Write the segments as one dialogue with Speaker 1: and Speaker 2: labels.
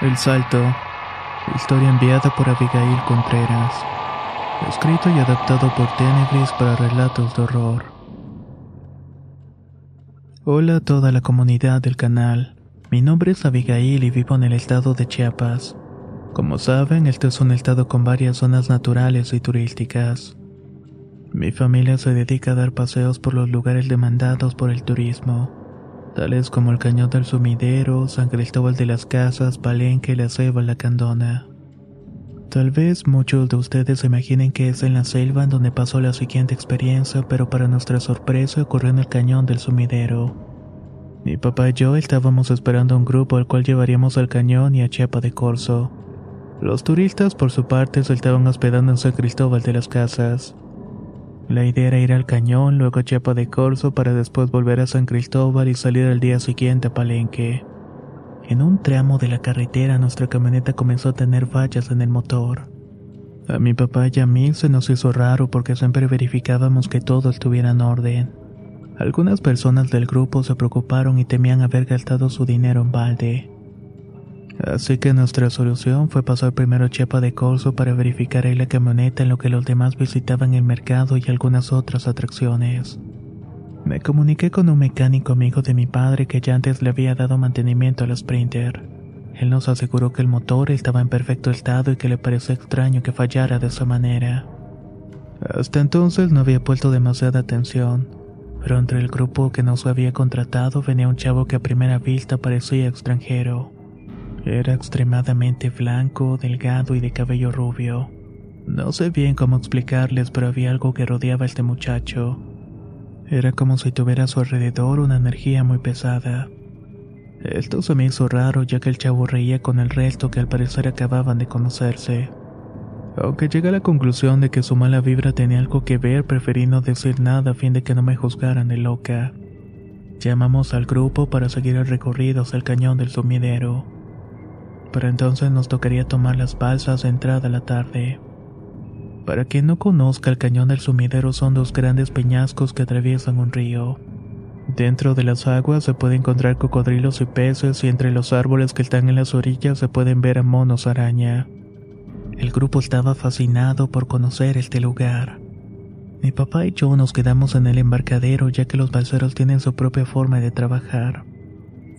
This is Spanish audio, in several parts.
Speaker 1: El Salto. Historia enviada por Abigail Contreras. Escrito y adaptado por Tenebris para relatos de horror. Hola a toda la comunidad del canal. Mi nombre es Abigail y vivo en el estado de Chiapas. Como saben, este es un estado con varias zonas naturales y turísticas. Mi familia se dedica a dar paseos por los lugares demandados por el turismo tales como el Cañón del Sumidero, San Cristóbal de las Casas, Palenque, La Ceiba, La Candona. Tal vez muchos de ustedes se imaginen que es en la selva en donde pasó la siguiente experiencia, pero para nuestra sorpresa ocurrió en el Cañón del Sumidero. Mi papá y yo estábamos esperando un grupo al cual llevaríamos al cañón y a Chiapa de Corzo. Los turistas, por su parte, se estaban hospedando en San Cristóbal de las Casas. La idea era ir al cañón, luego a Chiapa de Corzo para después volver a San Cristóbal y salir al día siguiente a Palenque. En un tramo de la carretera nuestra camioneta comenzó a tener fallas en el motor. A mi papá y a mí se nos hizo raro porque siempre verificábamos que todo estuviera en orden. Algunas personas del grupo se preocuparon y temían haber gastado su dinero en balde. Así que nuestra solución fue pasar primero a Chiapa de Corzo para verificar ahí la camioneta en lo que los demás visitaban el mercado y algunas otras atracciones. Me comuniqué con un mecánico amigo de mi padre que ya antes le había dado mantenimiento al Sprinter. Él nos aseguró que el motor estaba en perfecto estado y que le pareció extraño que fallara de esa manera. Hasta entonces no había puesto demasiada atención, pero entre el grupo que nos había contratado venía un chavo que a primera vista parecía extranjero. Era extremadamente blanco, delgado y de cabello rubio. No sé bien cómo explicarles, pero había algo que rodeaba a este muchacho. Era como si tuviera a su alrededor una energía muy pesada. Esto se me hizo raro ya que el chavo reía con el resto que al parecer acababan de conocerse. Aunque llegué a la conclusión de que su mala vibra tenía algo que ver, preferí no decir nada a fin de que no me juzgaran de loca. Llamamos al grupo para seguir el recorrido hacia el cañón del sumidero pero entonces nos tocaría tomar las balsas de entrada a la tarde. Para quien no conozca, el cañón del sumidero son dos grandes peñascos que atraviesan un río. Dentro de las aguas se puede encontrar cocodrilos y peces y entre los árboles que están en las orillas se pueden ver a monos araña. El grupo estaba fascinado por conocer este lugar. Mi papá y yo nos quedamos en el embarcadero ya que los balseros tienen su propia forma de trabajar.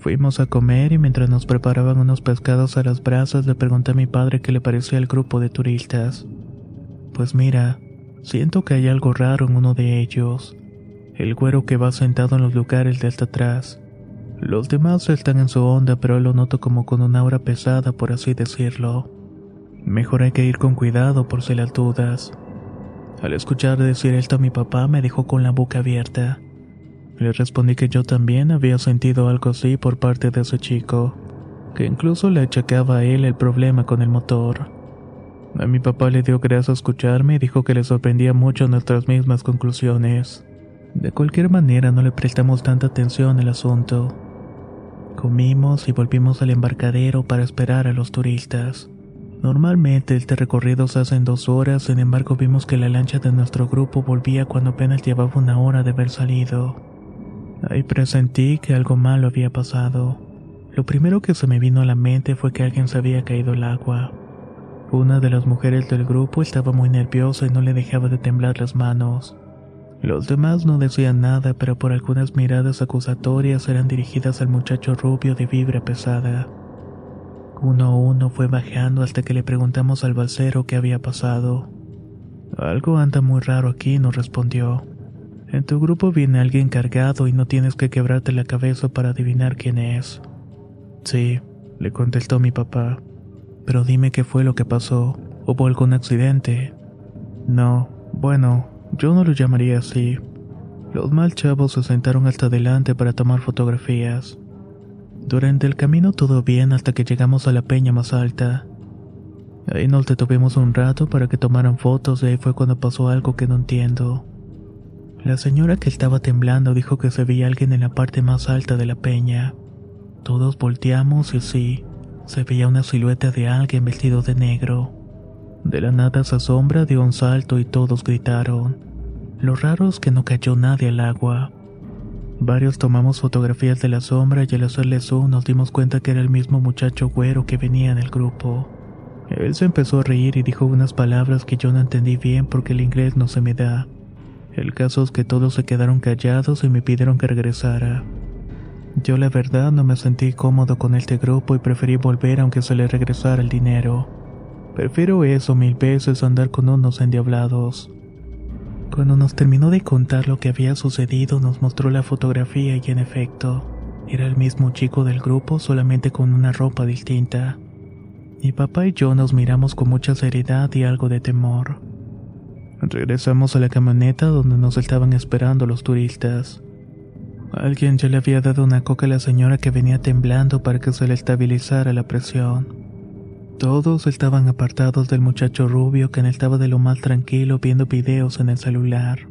Speaker 1: Fuimos a comer y mientras nos preparaban unos pescados a las brasas le pregunté a mi padre qué le parecía el grupo de turistas. Pues mira, siento que hay algo raro en uno de ellos. El güero que va sentado en los lugares de hasta atrás. Los demás están en su onda, pero lo noto como con una aura pesada, por así decirlo. Mejor hay que ir con cuidado por si las dudas. Al escuchar decir esto a mi papá me dejó con la boca abierta. Le respondí que yo también había sentido algo así por parte de ese chico, que incluso le achacaba a él el problema con el motor. A mi papá le dio gracias a escucharme y dijo que le sorprendía mucho nuestras mismas conclusiones. De cualquier manera no le prestamos tanta atención al asunto. Comimos y volvimos al embarcadero para esperar a los turistas. Normalmente este recorrido se hace en dos horas, sin embargo vimos que la lancha de nuestro grupo volvía cuando apenas llevaba una hora de haber salido. Ahí presentí que algo malo había pasado. Lo primero que se me vino a la mente fue que alguien se había caído al agua. Una de las mujeres del grupo estaba muy nerviosa y no le dejaba de temblar las manos. Los demás no decían nada, pero por algunas miradas acusatorias eran dirigidas al muchacho rubio de vibra pesada. Uno a uno fue bajando hasta que le preguntamos al balsero qué había pasado. Algo anda muy raro aquí, nos respondió. En tu grupo viene alguien cargado y no tienes que quebrarte la cabeza para adivinar quién es. Sí, le contestó mi papá. Pero dime qué fue lo que pasó. ¿Hubo algún accidente? No, bueno, yo no lo llamaría así. Los mal chavos se sentaron hasta adelante para tomar fotografías. Durante el camino todo bien hasta que llegamos a la peña más alta. Ahí nos detuvimos un rato para que tomaran fotos y ahí fue cuando pasó algo que no entiendo. La señora que estaba temblando dijo que se veía alguien en la parte más alta de la peña. Todos volteamos y sí, se veía una silueta de alguien vestido de negro. De la nada esa sombra dio un salto y todos gritaron. Lo raro es que no cayó nadie al agua. Varios tomamos fotografías de la sombra y al hacerle zoom nos dimos cuenta que era el mismo muchacho güero que venía en el grupo. Él se empezó a reír y dijo unas palabras que yo no entendí bien porque el inglés no se me da. El caso es que todos se quedaron callados y me pidieron que regresara. Yo la verdad no me sentí cómodo con este grupo y preferí volver aunque se le regresara el dinero. Prefiero eso mil veces andar con unos endiablados. Cuando nos terminó de contar lo que había sucedido nos mostró la fotografía y en efecto, era el mismo chico del grupo solamente con una ropa distinta. Mi papá y yo nos miramos con mucha seriedad y algo de temor. Regresamos a la camioneta donde nos estaban esperando los turistas. Alguien ya le había dado una coca a la señora que venía temblando para que se le estabilizara la presión. Todos estaban apartados del muchacho rubio que estaba de lo más tranquilo viendo videos en el celular.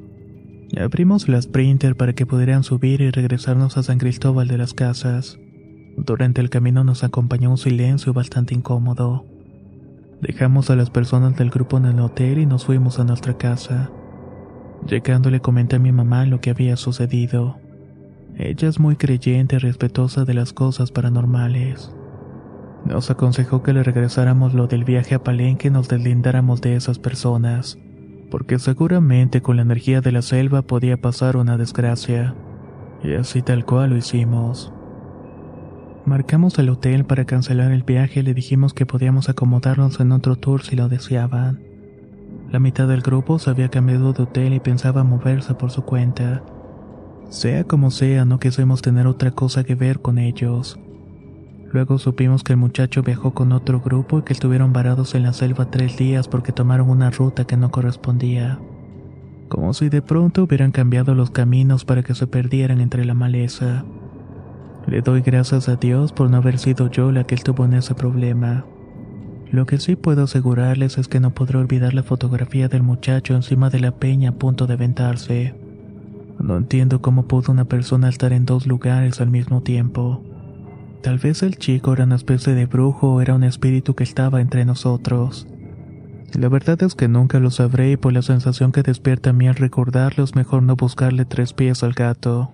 Speaker 1: Abrimos la Sprinter para que pudieran subir y regresarnos a San Cristóbal de las Casas. Durante el camino nos acompañó un silencio bastante incómodo. Dejamos a las personas del grupo en el hotel y nos fuimos a nuestra casa. Llegando le comenté a mi mamá lo que había sucedido. Ella es muy creyente y respetuosa de las cosas paranormales. Nos aconsejó que le regresáramos lo del viaje a Palenque y nos deslindáramos de esas personas, porque seguramente con la energía de la selva podía pasar una desgracia. Y así tal cual lo hicimos. Marcamos el hotel para cancelar el viaje y le dijimos que podíamos acomodarnos en otro tour si lo deseaban. La mitad del grupo se había cambiado de hotel y pensaba moverse por su cuenta. Sea como sea, no quisimos tener otra cosa que ver con ellos. Luego supimos que el muchacho viajó con otro grupo y que estuvieron varados en la selva tres días porque tomaron una ruta que no correspondía. Como si de pronto hubieran cambiado los caminos para que se perdieran entre la maleza. Le doy gracias a Dios por no haber sido yo la que estuvo en ese problema. Lo que sí puedo asegurarles es que no podré olvidar la fotografía del muchacho encima de la peña a punto de aventarse. No entiendo cómo pudo una persona estar en dos lugares al mismo tiempo. Tal vez el chico era una especie de brujo o era un espíritu que estaba entre nosotros. La verdad es que nunca lo sabré y por la sensación que despierta a mí al recordarlo es mejor no buscarle tres pies al gato.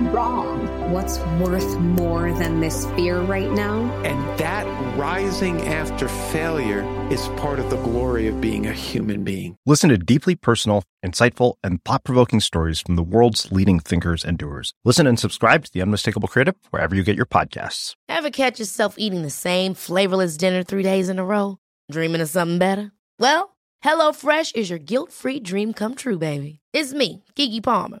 Speaker 2: wrong?
Speaker 3: What's worth more than this fear right now?
Speaker 4: And that rising after failure is part of the glory of being a human being.
Speaker 5: Listen to deeply personal, insightful, and thought provoking stories from the world's leading thinkers and doers. Listen and subscribe to The Unmistakable Creative wherever you get your podcasts.
Speaker 6: Ever catch yourself eating the same flavorless dinner three days in a row? Dreaming of something better? Well, HelloFresh is your guilt free dream come true, baby. It's me, Kiki Palmer.